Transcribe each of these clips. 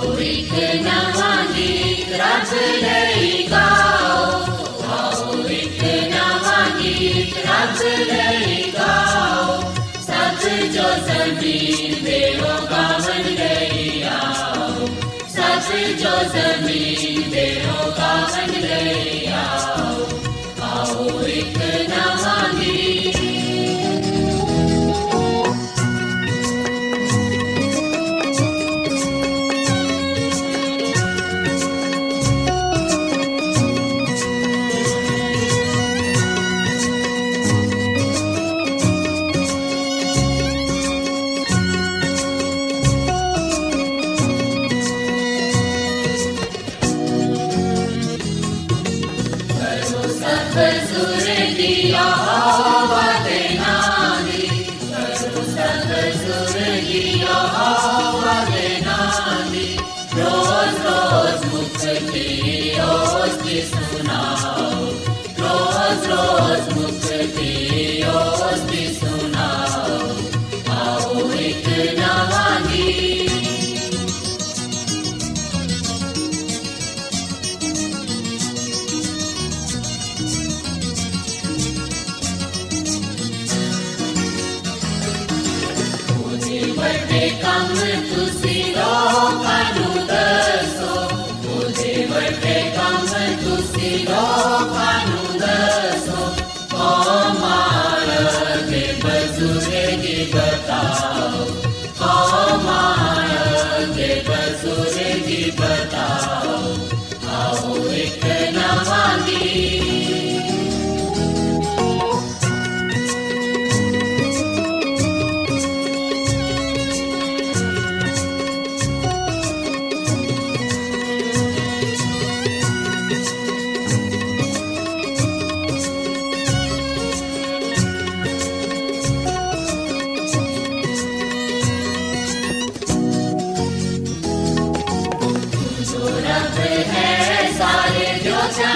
ਆਓ ਇੱਕ ਨਵਾਂ ਗੀਤ ਰੱਬ ਲਈ ਗਾਓ ਆਓ ਇੱਕ ਨਵਾਂ ਗੀਤ ਰੱਬ ਲਈ ਗਾਓ ਸਭ ਜੋ ਜ਼ਮੀਨ ਦੇ ਹੋ ਗਾਵਨ ਲਈ ਆਓ ਸਭ ਜੋ ਜ਼ਮੀਨ ਦੇ ਹੋ ਗਾਵਨ ਲਈ ਆਓ ਆਓ ਇੱਕ ਵੱਡੇ ਕੰਮ ਤੁਸੀਂ ਲੋਕਾਂ ਨੂੰ ਦੱਸੋ। ਉਹਦੇ ਵੱਡੇ ਕੰਮ ਤੁਸੀਂ ਲੋਕਾਂ ਨੂੰ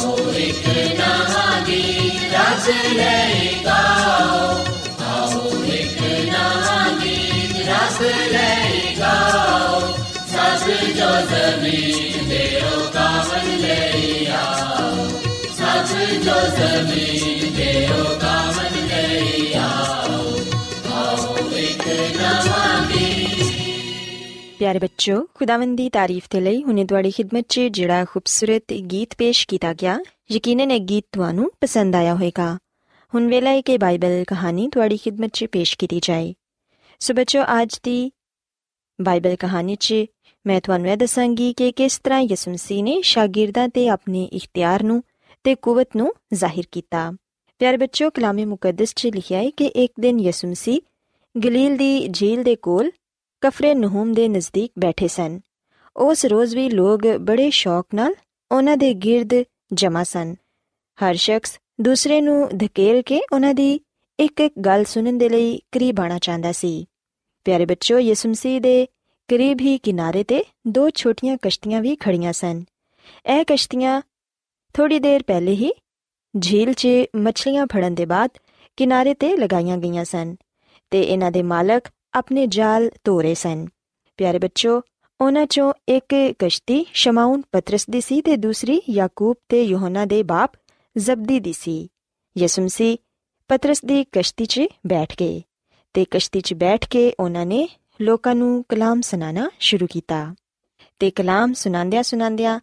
ਗਾਓ ਇੱਕ ਨਾਮ ਗੀਤ ਰਸ ਲੈ ਗਾਓ ਆਓ ਇੱਕ ਨਾਮ ਗੀਤ ਰਸ ਲੈ ਗਾਓ ਸਸ ਜੋ ਜ਼ਮੀਨ ਦੇ ਓ ਕਾਵਨ ਲੈ ਆਓ ਸਸ ਜੋ ਜ਼ਮੀਨ ਦੇ ਓ ਕਾਵਨ ਪਿਆਰੇ ਬੱਚੋ ਖੁਦਾਵੰਦ ਦੀ ਤਾਰੀਫ ਤੇ ਲਈ ਹੁਣੇ ਤੁਹਾਡੀ ਖidmat 'ਚ ਜਿਹੜਾ ਖੂਬਸੂਰਤ ਗੀਤ ਪੇਸ਼ ਕੀਤਾ ਗਿਆ ਯਕੀਨਨ ਇਹ ਗੀਤ ਤੁਹਾਨੂੰ ਪਸੰਦ ਆਇਆ ਹੋਵੇਗਾ ਹੁਣ ਵੇਲਾ ਹੈ ਕਿ ਬਾਈਬਲ ਕਹਾਣੀ ਤੁਹਾਡੀ ਖidmat 'ਚ ਪੇਸ਼ ਕੀਤੀ ਜਾਏ ਸੋ ਬੱਚੋ ਅੱਜ ਦੀ ਬਾਈਬਲ ਕਹਾਣੀ 'ਚ ਮੈਂ ਤੁਹਾਨੂੰ ਇਹ ਦੱਸਾਂਗੀ ਕਿ ਕਿਸ ਤਰ੍ਹਾਂ ਯਿਸੂ ਮਸੀਹ ਨੇ ਸ਼ਾਗਿਰਦਾਂ ਤੇ ਆਪਣੇ ਇਖਤਿਆਰ ਨੂੰ ਤੇ ਕੂਵਤ ਨੂੰ ਜ਼ਾਹਿਰ ਕੀਤਾ ਪਿਆਰੇ ਬੱਚੋ ਕਲਾਮੇ ਮੁਕੱਦਸ 'ਚ ਲਿਖਿਆ ਹੈ ਕਿ ਇੱਕ ਦਿਨ ਯਿਸੂ ਮਸੀਹ ਗਲੀਲ ਦੀ ਝੀਲ ਦੇ ਕੋਲ ਕਫਰੇ ਨਹੂਮ ਦੇ ਨਜ਼ਦੀਕ ਬੈਠੇ ਸਨ। ਉਸ ਰੋਜ਼ ਵੀ ਲੋਕ ਬੜੇ ਸ਼ੌਕ ਨਾਲ ਉਹਨਾਂ ਦੇ ਗਿਰਦ ਜਮਾ ਸਨ। ਹਰ ਸ਼ਖਸ ਦੂਸਰੇ ਨੂੰ ਧਕੇਲ ਕੇ ਉਹਨਾਂ ਦੀ ਇੱਕ ਇੱਕ ਗੱਲ ਸੁਣਨ ਦੇ ਲਈ ਕਰੀਬ ਆਣਾ ਚਾਹੁੰਦਾ ਸੀ। ਪਿਆਰੇ ਬੱਚੋ ਯਿਸੂ ਮਸੀਹ ਦੇ ਕਰੀਬ ਹੀ ਕਿਨਾਰੇ ਤੇ ਦੋ ਛੋਟੀਆਂ ਕਸ਼ਤੀਆਂ ਵੀ ਖੜੀਆਂ ਸਨ। ਇਹ ਕਸ਼ਤੀਆਂ ਥੋੜੀ ਦੇਰ ਪਹਿਲੇ ਹੀ ਝੀਲ 'ਚ ਮੱਛਲੀਆਂ ਫੜਨ ਦੇ ਬਾਅਦ ਕਿਨਾਰੇ ਤੇ ਲਗਾਈਆਂ ਗਈਆਂ ਸਨ ਤੇ ਇਹਨਾਂ ਦੇ ਮਾਲਕ ਆਪਣੇ ਜਾਲ ਧੋਰੇ ਸਨ। ਪਿਆਰੇ ਬੱਚੋ ਉਹਨਾਂ ਚੋਂ ਇੱਕ ਕਸ਼ਤੀ ਸ਼ਮਾਉਨ ਪਤਰਸ ਦੀ ਸੀ ਤੇ ਦੂਸਰੀ ਯਾਕੂਬ ਤੇ ਯੋਹਨਾ ਦੇ ਬਾਪ ਜ਼ਬਦੀ ਦੀ ਸੀ। ਯਿਸੂ ਮਸੀਹ ਪਤਰਸ ਦੀ ਕਸ਼ਤੀ 'ਚ ਬੈਠ ਗਏ ਤੇ ਕਸ਼ਤੀ 'ਚ ਬੈਠ ਕੇ ਉਹਨਾਂ ਨੇ ਲੋਕਾਂ ਨੂੰ ਕਲਾਮ ਸੁਣਾਣਾ ਸ਼ੁਰੂ ਕੀਤਾ ਤੇ ਕਲਾਮ ਸੁਣਾਉਂਦਿਆਂ ਸੁਣਾਉਂਦਿਆਂ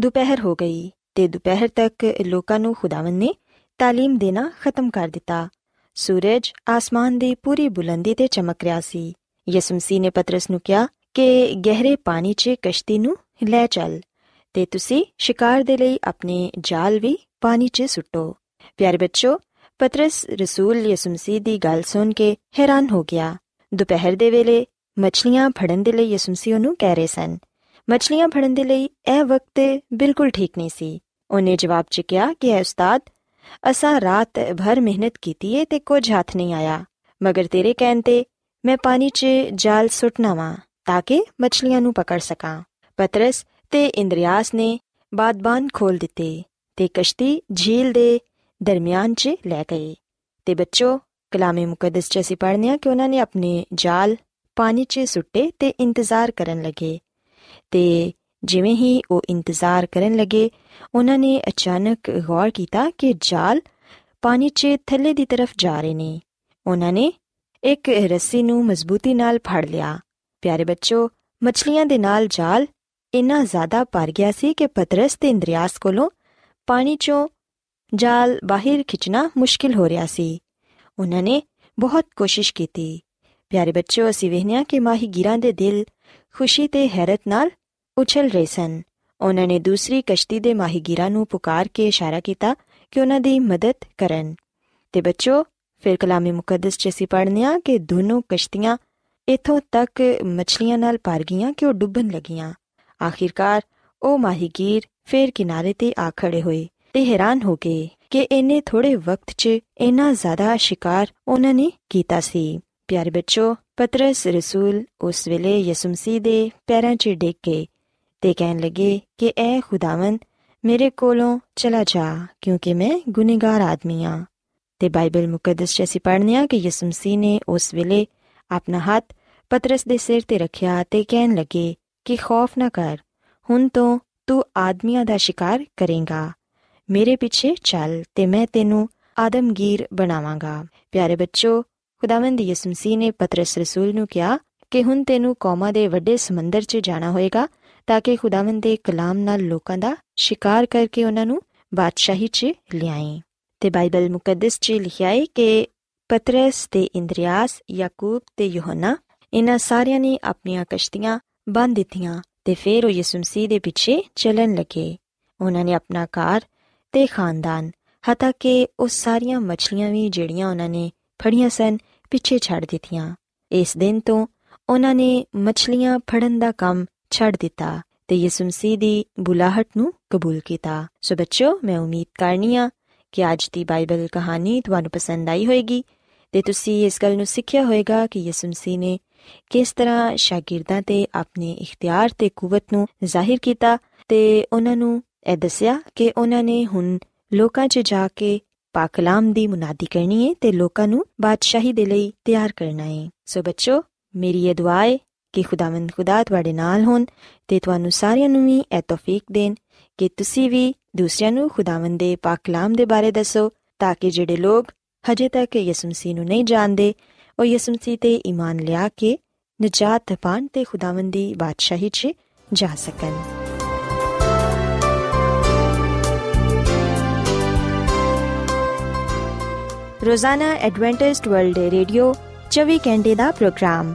ਦੁਪਹਿਰ ਹੋ ਗਈ ਤੇ ਦੁਪਹਿਰ ਤੱਕ ਲੋਕਾਂ ਨੂੰ ਖੁਦਾਵੰਦ ਨੇ ਤਾਲੀਮ ਦੇਣਾ ਖਤਮ ਕਰ ਦਿੱਤਾ। ਸੂਰਜ ਆਸਮਾਨ ਦੀ ਪੂਰੀ ਬੁਲੰਦੀ ਤੇ ਚਮਕ ਰਿਹਾ ਸੀ। ਯਿਸੂ ਮਸੀਹ ਨੇ ਪਤਰਸ ਨੂੰ ਕਿਹਾ ਕਿ ਗਹਿਰੇ ਪਾਣੀ 'ਚ ਕਸ਼ਤੀ ਨੂੰ ਲੈ ਚੱਲ ਤੇ ਤੁਸੀਂ ਸ਼ਿਕਾਰ ਦੇ ਲਈ ਆਪਣੇ ਜਾਲ ਵੀ ਪਾਣੀ 'ਚ ਸੁੱਟੋ। ਪਿਆਰੇ ਬੱਚੋ, ਪਤਰਸ ਰਸੂਲ ਯਿਸੂ ਮਸੀਹ ਦੀ ਗੱਲ ਸੁਣ ਕੇ ਹੈਰਾਨ ਹੋ ਗਿਆ। ਦੁਪਹਿਰ ਦੇ ਵੇਲੇ ਮੱਛਲੀਆਂ ਫੜਨ ਦੇ ਲਈ ਯਿਸੂ ਮਸੀਹ ਨੂੰ ਕਹਿ ਰਹੇ ਸਨ। ਮੱਛਲੀਆਂ ਫੜਨ ਦੇ ਲਈ ਇਹ ਵਕਤ ਬਿਲਕੁਲ ਠੀਕ ਨਹੀਂ ਸੀ। ਉਹਨੇ ਜਵਾਬ 'ਚ ਕਿਹਾ ਕਿ ਐ ਉਸਤਾਦ ਅਸਾਂ ਰਾਤ ਭਰ ਮਿਹਨਤ ਕੀਤੀ ਏ ਤੇ ਕੁਝ ਹੱਥ ਨਹੀਂ ਆਇਆ ਮਗਰ ਤੇਰੇ ਕਹਿਣ ਤੇ ਮੈਂ ਪਾਣੀ 'ਚ ਜਾਲ ਸੁੱਟਣਾ ਵਾਂ ਤਾਂ ਕਿ ਮੱਛਲੀਆਂ ਨੂੰ ਪਕੜ ਸਕਾਂ ਪਤਰਸ ਤੇ ਇੰਦਰੀਆਸ ਨੇ ਬਾਦਬਾਨ ਖੋਲ ਦਿੱਤੇ ਤੇ ਕਸ਼ਤੀ ਝੀਲ ਦੇ ਦਰਮਿਆਨ 'ਚ ਲੈ ਗਏ ਤੇ ਬੱਚੋ ਕਲਾਮੇ ਮੁਕੱਦਸ 'ਚ ਅਸੀਂ ਪੜ੍ਹਨੇ ਆ ਕਿ ਉਹਨਾਂ ਨੇ ਆਪਣੇ ਜਾਲ ਪਾਣੀ 'ਚ ਸੁੱਟੇ ਤੇ ਇੰਤਜ਼ਾਰ ਕਰਨ ਲੱਗੇ ਤੇ ਜਿਵੇਂ ਹੀ ਉਹ ਇੰਤਜ਼ਾਰ ਕਰਨ ਲੱਗੇ, ਉਹਨਾਂ ਨੇ ਅਚਾਨਕ ਗੌਰ ਕੀਤਾ ਕਿ ਜਾਲ ਪਾਣੀ 'ਚ ਥੱਲੇ ਦੀ ਤਰਫ ਜਾ ਰਹੇ ਨੇ। ਉਹਨਾਂ ਨੇ ਇੱਕ ਰੱਸੀ ਨੂੰ ਮਜ਼ਬੂਤੀ ਨਾਲ ਫੜ ਲਿਆ। ਪਿਆਰੇ ਬੱਚੋ, ਮੱਛਲੀਆਂ ਦੇ ਨਾਲ ਜਾਲ ਇੰਨਾ ਜ਼ਿਆਦਾ ਭਰ ਗਿਆ ਸੀ ਕਿ ਪਤਰਸ ਤੇ ਇੰਦਰੀਆਸ ਕੋਲੋਂ ਪਾਣੀ 'ਚੋਂ ਜਾਲ ਬਾਹਰ ਖਿੱਚਣਾ ਮੁਸ਼ਕਿਲ ਹੋ ਰਿਹਾ ਸੀ। ਉਹਨਾਂ ਨੇ ਬਹੁਤ ਕੋਸ਼ਿਸ਼ ਕੀਤੀ। ਪਿਆਰੇ ਬੱਚੋ, ਅਸੀਂ ਵੇਖਿਆ ਕਿ ਮਾਹੀਗੀਰਾਂ ਦੇ ਦਿਲ ਖੁਸ਼ੀ ਤੇ ਹੈਰਤ ਨਾਲ ਉਛਲ ਰਹੇ ਸਨ। ਉਹਨਾਂ ਨੇ ਦੂਸਰੀ ਕਸ਼ਤੀ ਦੇ ਮਾਹੀਗੀਰਾਂ ਨੂੰ ਪੁਕਾਰ ਕੇ ਇਸ਼ਾਰਾ ਕੀਤਾ ਕਿ ਉਹਨਾਂ ਦੀ ਮਦਦ ਕਰਨ। ਤੇ ਬੱਚੋ, ਫਿਰ ਕਲਾਮੇ ਮੁਕੱਦਸ 'ਚ ਅਸੀਂ ਪੜ੍ਹਨੇ ਆ ਕਿ ਦੋਨੋਂ ਕਸ਼ਤੀਆਂ ਇਥੋਂ ਤੱਕ ਮੱਛਲੀਆਂ ਨਾਲ ਭਰ ਗਈਆਂ ਕਿ ਉਹ ਡੁੱਬਣ ਲੱਗੀਆਂ। ਆਖਿਰਕਾਰ ਉਹ ਮਾਹੀਗੀਰ ਫੇਰ ਕਿਨਾਰੇ ਤੇ ਆ ਖੜੇ ਹੋਏ ਤੇ ਹੈਰਾਨ ਹੋ ਗਏ ਕਿ ਇੰਨੇ ਥੋੜੇ ਵਕਤ 'ਚ ਇੰਨਾ ਜ਼ਿਆਦਾ ਸ਼ਿਕਾਰ ਉਹਨਾਂ ਨੇ ਕੀਤਾ ਸੀ। ਪਿਆਰੇ ਬੱਚੋ, ਪਤਰਸ ਰਸੂਲ ਉਸ ਵੇਲੇ ਯਿਸੂ ਮਸੀਹ ਦੇ ਪੈਰਾਂ 'ਚ ਡਿੱਗ ਕੇ ਤੇ ਕਹਿਣ ਲੱਗੇ ਕਿ ਐ ਖੁਦਾਵੰਦ ਮੇਰੇ ਕੋਲੋਂ ਚਲਾ ਜਾ ਕਿਉਂਕਿ ਮੈਂ ਗੁਨਾਹਗਾਰ ਆਦਮੀ ਆ ਤੇ ਬਾਈਬਲ ਮੁਕੱਦਸ 'ਚ ਅਸੀਂ ਪੜ੍ਹਨੇ ਆ ਕਿ ਯਿਸੂ ਮਸੀਹ ਨੇ ਉਸ ਵੇਲੇ ਆਪਣਾ ਹੱਥ ਪਤਰਸ ਦੇ ਸਿਰ ਤੇ ਰੱਖਿਆ ਤੇ ਕਹਿਣ ਲੱਗੇ ਕਿ ਖੌਫ ਨਾ ਕਰ ਹੁਣ ਤੋਂ ਤੂੰ ਆਦਮੀਆਂ ਦਾ ਸ਼ਿਕਾਰ ਕਰੇਗਾ ਮੇਰੇ ਪਿੱਛੇ ਚੱਲ ਤੇ ਮੈਂ ਤੈਨੂੰ ਆਦਮਗੀਰ ਬਣਾਵਾਂਗਾ ਪਿਆਰੇ ਬੱਚੋ ਖੁਦਾਵੰਦ ਯਿਸੂ ਮਸੀਹ ਨੇ ਪਤਰਸ ਰਸੂਲ ਨੂੰ ਕਿਹਾ ਕਿ ਹੁਣ ਤੈਨੂੰ ਕੌਮਾਂ ਦੇ ਵੱਡੇ ਸਮੁੰਦਰ 'ਚ ਜਾਣਾ ਹੋਏਗਾ ਤਾਂ ਕਿ ਖੁਦਾਵੰਦ ਦੇ ਕਲਾਮ ਨਾਲ ਲੋਕਾਂ ਦਾ ਸ਼ਿਕਾਰ ਕਰਕੇ ਉਹਨਾਂ ਨੂੰ ਬਾਦਸ਼ਾਹੀ 'ਚ ਲਿਆਏ। ਤੇ ਬਾਈਬਲ ਮੁਕੱਦਸ 'ਚ ਲਿਖਿਆ ਹੈ ਕਿ ਪਤਰਸ ਤੇ ਇੰਦਰੀਆਸ, ਯਾਕੂਬ ਤੇ ਯੋਹਨਾ ਇਹਨਾਂ ਸਾਰਿਆਂ ਨੇ ਆਪਣੀਆਂ ਕਸ਼ਤੀਆਂ ਬੰਦ ਦਿੱਤੀਆਂ ਤੇ ਫਿਰ ਉਹ ਯਿਸੂ ਮਸੀਹ ਦੇ ਪਿੱਛੇ ਚੱਲਣ ਲੱਗੇ। ਉਹਨਾਂ ਨੇ ਆਪਣਾ ਘਰ ਤੇ ਖਾਨਦਾਨ ਹਤਾ ਕਿ ਉਹ ਸਾਰੀਆਂ ਮੱਛਲੀਆਂ ਵੀ ਜਿਹੜੀਆਂ ਉਹਨਾਂ ਨੇ ਫੜੀਆਂ ਸਨ, ਪਿੱਛੇ ਛੱਡ ਦਿੱਤੀਆਂ। ਇਸ ਦਿਨ ਤੋਂ ਉਹਨਾਂ ਨੇ ਮੱਛਲੀਆਂ ਫੜਨ ਦਾ ਕੰਮ ਛੱਡ ਦਿੱਤਾ ਤੇ ਯਿਸੂ ਮਸੀਹ ਦੀ ਬੁਲਾਹਟ ਨੂੰ ਕਬੂਲ ਕੀਤਾ ਸੋ ਬੱਚੋ ਮੈਂ ਉਮੀਦ ਕਰਨੀ ਆ ਕਿ ਅੱਜ ਦੀ ਬਾਈਬਲ ਕਹਾਣੀ ਤੁਹਾਨੂੰ ਪਸੰਦ ਆਈ ਹੋਵੇਗੀ ਤੇ ਤੁਸੀਂ ਇਸ ਗੱਲ ਨੂੰ ਸਿੱਖਿਆ ਹੋਵੇਗਾ ਕਿ ਯਿਸੂ ਮਸੀਹ ਨੇ ਕਿਸ ਤਰ੍ਹਾਂ ਸ਼ਾਗਿਰਦਾਂ ਤੇ ਆਪਣੇ ਇਖਤਿਆਰ ਤੇ ਕੂਵਤ ਨੂੰ ਜ਼ਾਹਿਰ ਕੀਤਾ ਤੇ ਉਹਨਾਂ ਨੂੰ ਇਹ ਦੱਸਿਆ ਕਿ ਉਹਨਾਂ ਨੇ ਹੁਣ ਲੋਕਾਂ 'ਚ ਜਾ ਕੇ ਪਾਕਲਾਮ ਦੀ ਮੁਨਾਦੀ ਕਰਨੀ ਹੈ ਤੇ ਲੋਕਾਂ ਨੂੰ ਬਾਦਸ਼ਾਹੀ ਦੇ ਲਈ ਤਿਆਰ ਕਰਨਾ ਹੈ ਸੋ ਬੱਚੋ ਮੇਰੀ ਇਹ ਦੁਆ ਹੈ ਕਿ ਖੁਦਾਵੰਦ ਖੁਦਾ ਤੁਹਾਡੇ ਨਾਲ ਹੋਣ ਤੇ ਤੁਹਾਨੂੰ ਸਾਰਿਆਂ ਨੂੰ ਵੀ ਇਹ ਤੌਫੀਕ ਦੇਣ। ਕਿ ਤੁਸੀਂ ਵੀ ਦੂਸਰਿਆਂ ਨੂੰ ਖੁਦਾਵੰਦ ਦੇ ਪਾਕਲਾਮ ਦੇ ਬਾਰੇ ਦੱਸੋ ਤਾਂ ਕਿ ਜਿਹੜੇ ਲੋਕ ਹਜੇ ਤੱਕ ਯਿਸੂ ਮਸੀਹ ਨੂੰ ਨਹੀਂ ਜਾਣਦੇ, ਉਹ ਯਿਸੂ ਮਸੀਹ ਤੇ ਈਮਾਨ ਲਿਆ ਕੇ ਨਜਾਤ ਪਾਣ ਤੇ ਖੁਦਾਵੰਦ ਦੀ ਬਾਦਸ਼ਾਹੀ 'ਚ ਜਾ ਸਕਣ। ਰੋਜ਼ਾਨਾ ਐਡਵੈਂਟਿਸਟ ਵਰਲਡ ਰੇਡੀਓ 24 ਘੰਟੇ ਦਾ ਪ੍ਰੋਗਰਾਮ।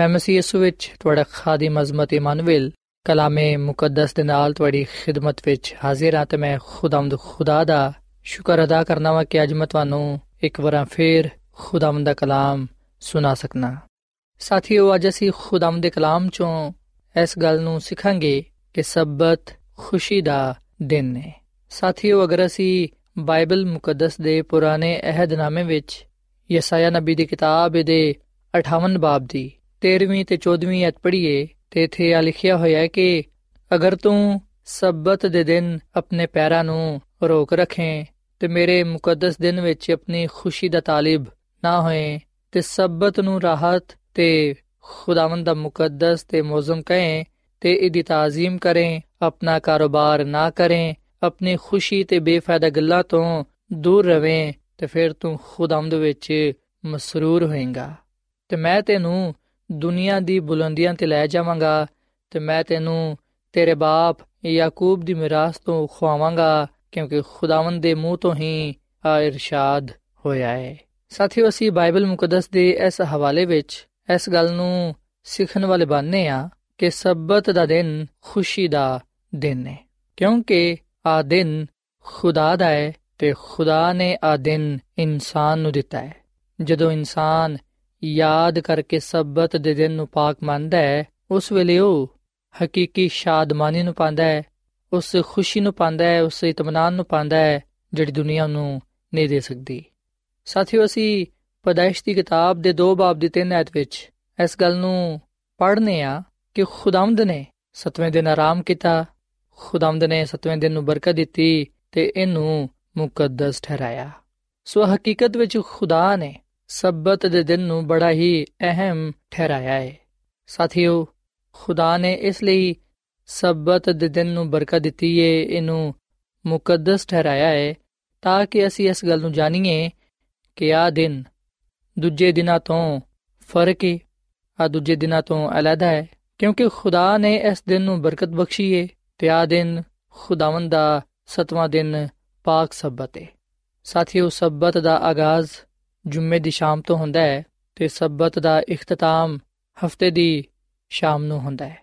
ਮੈਂ ਮਸੀਹ ਯਿਸੂ ਵਿੱਚ ਤੁਹਾਡਾ ਖਾਦਮ ਅਜ਼ਮਤ ਇਮਾਨੁਅਲ ਕਲਾਮੇ ਮੁਕੱਦਸ ਦੇ ਨਾਲ ਤੁਹਾਡੀ ਖਿਦਮਤ ਵਿੱਚ ਹਾਜ਼ਰ ਹਾਂ ਤੇ ਮੈਂ ਖੁਦਾਵੰਦ ਖੁਦਾ ਦਾ ਸ਼ੁਕਰ ਅਦਾ ਕਰਨਾ ਵਾ ਕਿ ਅੱਜ ਮੈਂ ਤੁਹਾਨੂੰ ਇੱਕ ਵਾਰ ਫੇਰ ਖੁਦਾਵੰਦ ਦਾ ਕਲਾਮ ਸੁਣਾ ਸਕਣਾ ਸਾਥੀਓ, ਅੱਜ ਅਸੀਂ ਖੁਦਾਵੰਦ ਦੇ ਕਲਾਮ ਚੋਂ ਇਸ ਗੱਲ ਨੂੰ ਸਿੱਖਾਂਗੇ ਕਿ ਸਬਤ ਖੁਸ਼ੀ ਦਾ ਦਿਨ ਹੈ। ਸਾਥੀਓ, ਅਗਰ ਅਸੀਂ ਬਾਈਬਲ ਮੁਕੱਦਸ ਦੇ ਪੁਰਾਣੇ ਅਹਿਦਨਾਮੇ ਵਿੱਚ ਯਸਾਇਆ ਨਬੀ ਦੀ ਕਿਤਾਬ ਦੇ 58 ਬਾਬ ਦੀ 13ਵੀਂ ਤੇ 14ਵੀਂ ਅਧ ਪੜ੍ਹੀਏ ਤੇ ਇਥੇ ਆ ਲਿਖਿਆ ਹੋਇਆ ਹੈ ਕਿ ਅਗਰ ਤੂੰ ਸਬਤ ਦੇ ਦਿਨ ਆਪਣੇ ਪੈਰਾਂ ਨੂੰ ਰੋਕ ਰੱਖੇ ਤੇ ਮੇਰੇ ਮੁਕੱਦਸ ਦਿਨ ਵਿੱਚ ਆਪਣੀ ਖੁਸ਼ੀ ਦਾ ਤਾਲਿਬ ਨਾ ਹੋਏ ਤੇ ਸਬਤ ਨੂੰ ਰਾਹਤ ਤੇ ਖੁਦਾਵੰਦ ਦਾ ਮੁਕੱਦਸ ਤੇ ਮੌਜ਼ਮ ਕਹੇ ਤੇ ਇਹਦੀ ਤਾਜ਼ੀਮ ਕਰੇ, ਆਪਣਾ ਕਾਰੋਬਾਰ ਨਾ ਕਰੇ, ਆਪਣੀ ਖੁਸ਼ੀ ਤੇ ਬੇਫਾਇਦਾ ਗੱਲਾਂ ਤੋਂ ਦੂਰ ਰਵੇਂ ਤੇ ਫਿਰ ਤੂੰ ਖੁਦਾਵੰਦ ਵਿੱਚ ਮਸਰੂਰ ਹੋਏਗਾ। ਤੇ ਮੈਂ ਤੈਨੂੰ ਦੁਨੀਆ ਦੀ ਬੁਲੰਦੀਆਂ ਤੇ ਲੈ ਜਾਵਾਂਗਾ ਤੇ ਮੈਂ ਤੈਨੂੰ ਤੇਰੇ ਬਾਪ ਯਾਕੂਬ ਦੀ ਮਿਰਾਸ ਤੋਂ ਖਵਾਵਾਂਗਾ ਕਿਉਂਕਿ ਖੁਦਾਵੰਦ ਦੇ ਮੂੰਹ ਤੋਂ ਹੀ ਆ ਇਰਸ਼ਾਦ ਹੋਇਆ ਹੈ ਸਾਥੀਓ, ਅਸੀਂ ਬਾਈਬਲ ਮੁਕੱਦਸ ਦੇ ਇਸ ਹਵਾਲੇ ਵਿੱਚ ਇਸ ਗੱਲ ਨੂੰ ਸਿੱਖਣ ਵਾਲੇ ਬਣਨੇ ਆ ਕਿ ਸਬਤ ਦਾ ਦਿਨ ਖੁਸ਼ੀ ਦਾ ਦਿਨ ਹੈ ਕਿਉਂਕਿ ਆ ਦਿਨ ਖੁਦਾ ਦਾ ਹੈ ਤੇ ਖੁਦਾ ਨੇ ਆ ਦਿਨ ਇਨਸਾਨ ਨੂੰ ਦਿੱਤਾ ਹੈ ਜਦੋਂ ਇਨਸਾਨ ਯਾਦ ਕਰਕੇ ਸਬਤ ਦੇ ਦਿਨ ਨੂੰ ਪਾਕ ਮੰਨਦਾ ਹੈ, ਉਸ ਵੇਲੇ ਉਹ ਹਕੀਕੀ ਸ਼ਾਦਮਾਨੀ ਨੂੰ ਪਾਉਂਦਾ ਹੈ, ਉਸ ਖੁਸ਼ੀ ਨੂੰ ਪਾਉਂਦਾ ਹੈ, ਉਸ ਇਤਮਾਨਾਨ ਨੂੰ ਪਾਉਂਦਾ ਹੈ, ਜਿਹੜੀ ਦੁਨੀਆ ਨੂੰ ਨਹੀਂ ਦੇ ਸਕਦੀ। ਸਾਥੀਓ, ਅਸੀਂ ਪਦਾਇਸ਼ ਦੀ ਕਿਤਾਬ ਦੇ 2 ਬਾਬ ਦੇ 3 ਐਤ ਵਿੱਚ ਇਸ ਗੱਲ ਨੂੰ ਪੜ੍ਹਨੇ ਆ ਕਿ ਖੁਦਾਵੰਦ ਨੇ ਸਤਵੇਂ ਦਿਨ ਆਰਾਮ ਕੀਤਾ, ਖੁਦਾਵੰਦ ਨੇ ਸਤਵੇਂ ਦਿਨ ਨੂੰ ਬਰਕਤ ਦਿੱਤੀ ਤੇ ਇਹਨੂੰ ਮੁਕੱਦਸ ਠਹਿਰਾਇਆ। ਸੋ ਹਕੀਕਤ ਵਿੱਚ ਖੁਦਾ ਨੇ ਸਬਤ ਦੇ ਦਿਨ ਨੂੰ ਬੜਾ ਹੀ ਅਹਿਮ ਠਹਿਰਾਇਆ ਹੈ ਸਾਥੀਓ, ਖੁਦਾ ਨੇ ਇਸ ਲਈ ਸਬਤ ਦੇ ਦਿਨ ਨੂੰ ਬਰਕਤ ਦਿੱਤੀ ਹੈ ਇਹਨੂੰ ਮੁਕੱਦਸ ਠਹਿਰਾਇਆ ਹੈ ਤਾਂ ਕਿ ਅਸੀਂ ਇਸ ਗੱਲ ਨੂੰ ਜਾਣੀਏ ਕਿ ਆ ਦਿਨ ਦੂਜੇ ਦਿਨਾਂ ਤੋਂ ਫ਼ਰਕ ਹੈ ਆ ਦੂਜੇ ਦਿਨਾਂ ਤੋਂ ਅਲੱਗ ਹੈ, ਕਿਉਂਕਿ ਖੁਦਾ ਨੇ ਇਸ ਦਿਨ ਨੂੰ ਬਰਕਤ ਬਖਸ਼ੀ ਹੈ ਤੇ ਆ ਦਿਨ ਖੁਦਾਵੰਦ ਦਾ ਸਤਵਾਂ ਦਿਨ ਪਾਕ ਸਬਤ ਹੈ ਸਾਥੀਓ, ਸਬਤ ਦਾ ਆਗਾਜ਼ ਜੁਮੇ ਦੀ ਸ਼ਾਮ ਤੋਂ ਹੁੰਦਾ ਹੈ ਤੇ ਸਬਤ ਦਾ ਇਖਤਤਾਮ ਹਫ਼ਤੇ ਦੀ ਸ਼ਾਮ ਨੂੰ ਹੁੰਦਾ ਹੈ।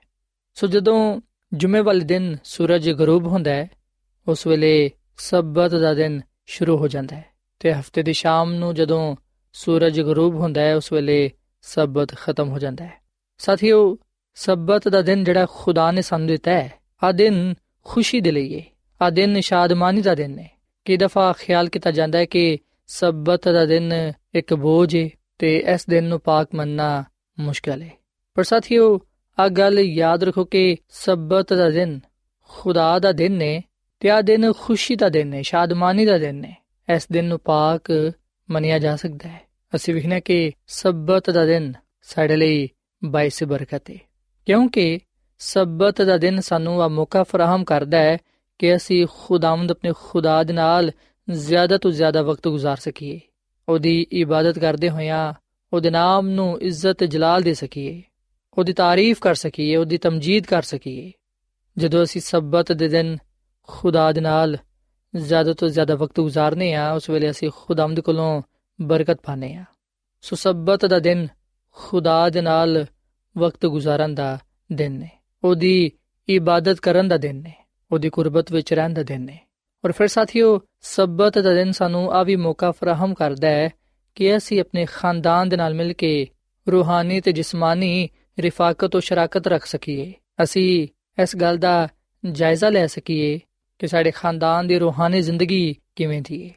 ਸੋ ਜਦੋਂ ਜੁਮੇ ਵਾਲੇ ਦਿਨ ਸੂਰਜ ਗਰੂਬ ਹੁੰਦਾ ਹੈ, ਉਸ ਵੇਲੇ ਸਬਤ ਦਾ ਦਿਨ ਸ਼ੁਰੂ ਹੋ ਜਾਂਦਾ ਹੈ ਤੇ ਹਫ਼ਤੇ ਦੀ ਸ਼ਾਮ ਨੂੰ ਜਦੋਂ ਸੂਰਜ ਗਰੂਬ ਹੁੰਦਾ ਹੈ, ਉਸ ਵੇਲੇ ਸਬਤ ਖਤਮ ਹੋ ਜਾਂਦਾ ਹੈ। ਸਾਥੀਓ, ਸਬਤ ਦਾ ਦਿਨ ਜਿਹੜਾ ਖੁਦਾ ਨੇ ਸਾਨੂੰ ਦਿੱਤਾ ਹੈ ਆ ਦਿਨ ਖੁਸ਼ੀ ਦੇ ਲਈ ਹੈ। ਆ ਦਿਨ ਸ਼ਾਦਮਾਨੀ ਦਾ ਦਿਨ ਹੈ। ਕਿ ਦਫਾ ਖਿਆਲ ਕੀਤਾ ਜਾਂਦਾ ਹੈ ਕਿ ਸਬਤ ਦਾ ਦਿਨ ਇੱਕ ਬੋਝ ਹੈ ਤੇ ਇਸ ਦਿਨ ਨੂੰ ਪਾਕ ਮੰਨਣਾ ਮੁਸ਼ਕਲ ਹੈ ਪਰ ਸਾਥੀਓ, ਆ ਗੱਲ ਯਾਦ ਰੱਖੋ ਕਿ ਸਬਤ ਦਾ ਦਿਨ ਖੁਦਾ ਦਾ ਦਿਨ ਨੇ ਤੇ ਆ ਦਿਨ ਖੁਸ਼ੀ ਦਾ ਦਿਨ ਹੈ ਸ਼ਾਦਮਾਨੀ ਦਾ ਦਿਨ ਹੈ ਇਸ ਦਿਨ ਨੂੰ ਪਾਕ ਮੰਨਿਆ ਜਾ ਸਕਦਾ ਹੈ ਅਸੀਂ ਵਿਖਣਾ ਕਿ ਸਬਤ ਦਾ ਦਿਨ ਸਾਡੇ ਲਈ ਬਾਇਸ ਬਰਕਤ ਹੈ ਕਿਉਂਕਿ ਸਬਤ ਦਾ ਦਿਨ ਸਾਨੂੰ ਆ ਮੌਕਾ ਫਰਾਹਮ ਕਰਦਾ ਹੈ ਕਿ ਅਸੀਂ ਖੁਦਾਵੰਦ ਆਪਣੇ ਖੁਦਾ ਦੇ ਨਾਲ ਜ਼ਿਆਦਾ ਤੋਂ ਜ਼ਿਆਦਾ ਵਕਤ گزار ਸਕੀਏ। ਉਹਦੀ ਇਬਾਦਤ ਕਰਦੇ ਹੋਇਆਂ ਉਹਦੇ ਨਾਮ ਨੂੰ ਇੱਜ਼ਤ ਜਲਾਲ ਦੇ ਸਕੀਏ। ਉਹਦੀ ਤਾਰੀਫ ਕਰ ਸਕੀਏ, ਉਹਦੀ ਤਮਜੀਦ ਕਰ ਸਕੀਏ। ਜਦੋਂ ਅਸੀਂ ਸਬਤ ਦੇ ਦਿਨ ਖੁਦਾ ਦੇ ਨਾਲ ਜ਼ਿਆਦਾ ਤੋਂ ਜ਼ਿਆਦਾ ਵਕਤ گزارਨੇ ਆ, ਉਸ ਵੇਲੇ ਅਸੀਂ ਖੁਦਾਮਦ ਕੋਲੋਂ ਬਰਕਤ ਪਾਣੇ ਆ। ਸੋ ਸਬਤ ਦਾ ਦਿਨ ਖੁਦਾ ਦੇ ਨਾਲ ਵਕਤ گزارਨ ਦਾ ਦਿਨ ਨੇ। ਉਹਦੀ ਇਬਾਦਤ ਕਰਨ ਦਾ ਦਿਨ ਨੇ। ਉਹਦੀ ਕੁਰਬਤ ਵਿੱਚ ਰਹਿਣ ਦਾ ਦਿਨ ਨੇ। ਔਰ ਫਿਰ ਸਾਥੀਓ, ਸਬਤ ਦਾ ਦਿਨ ਸਾਨੂੰ ਆ ਵੀ ਮੌਕਾ ਫਰਾਹਮ ਕਰਦਾ ਹੈ ਕਿ ਅਸੀਂ ਆਪਣੇ ਖਾਨਦਾਨ ਦੇ ਨਾਲ ਮਿਲ ਕੇ ਰੂਹਾਨੀ ਤੇ ਜਿਸਮਾਨੀ ਰਿਫਾਕਤ ਤੇ ਸ਼ਰਾਕਤ ਰੱਖ ਸਕੀਏ। ਅਸੀਂ ਇਸ ਗੱਲ ਦਾ ਜਾਇਜ਼ਾ ਲੈ ਸਕੀਏ ਕਿ ਸਾਡੇ ਖਾਨਦਾਨ ਦੀ ਰੂਹਾਨੀ ਜ਼ਿੰਦਗੀ ਕਿਵੇਂ ਦੀ ਹੈ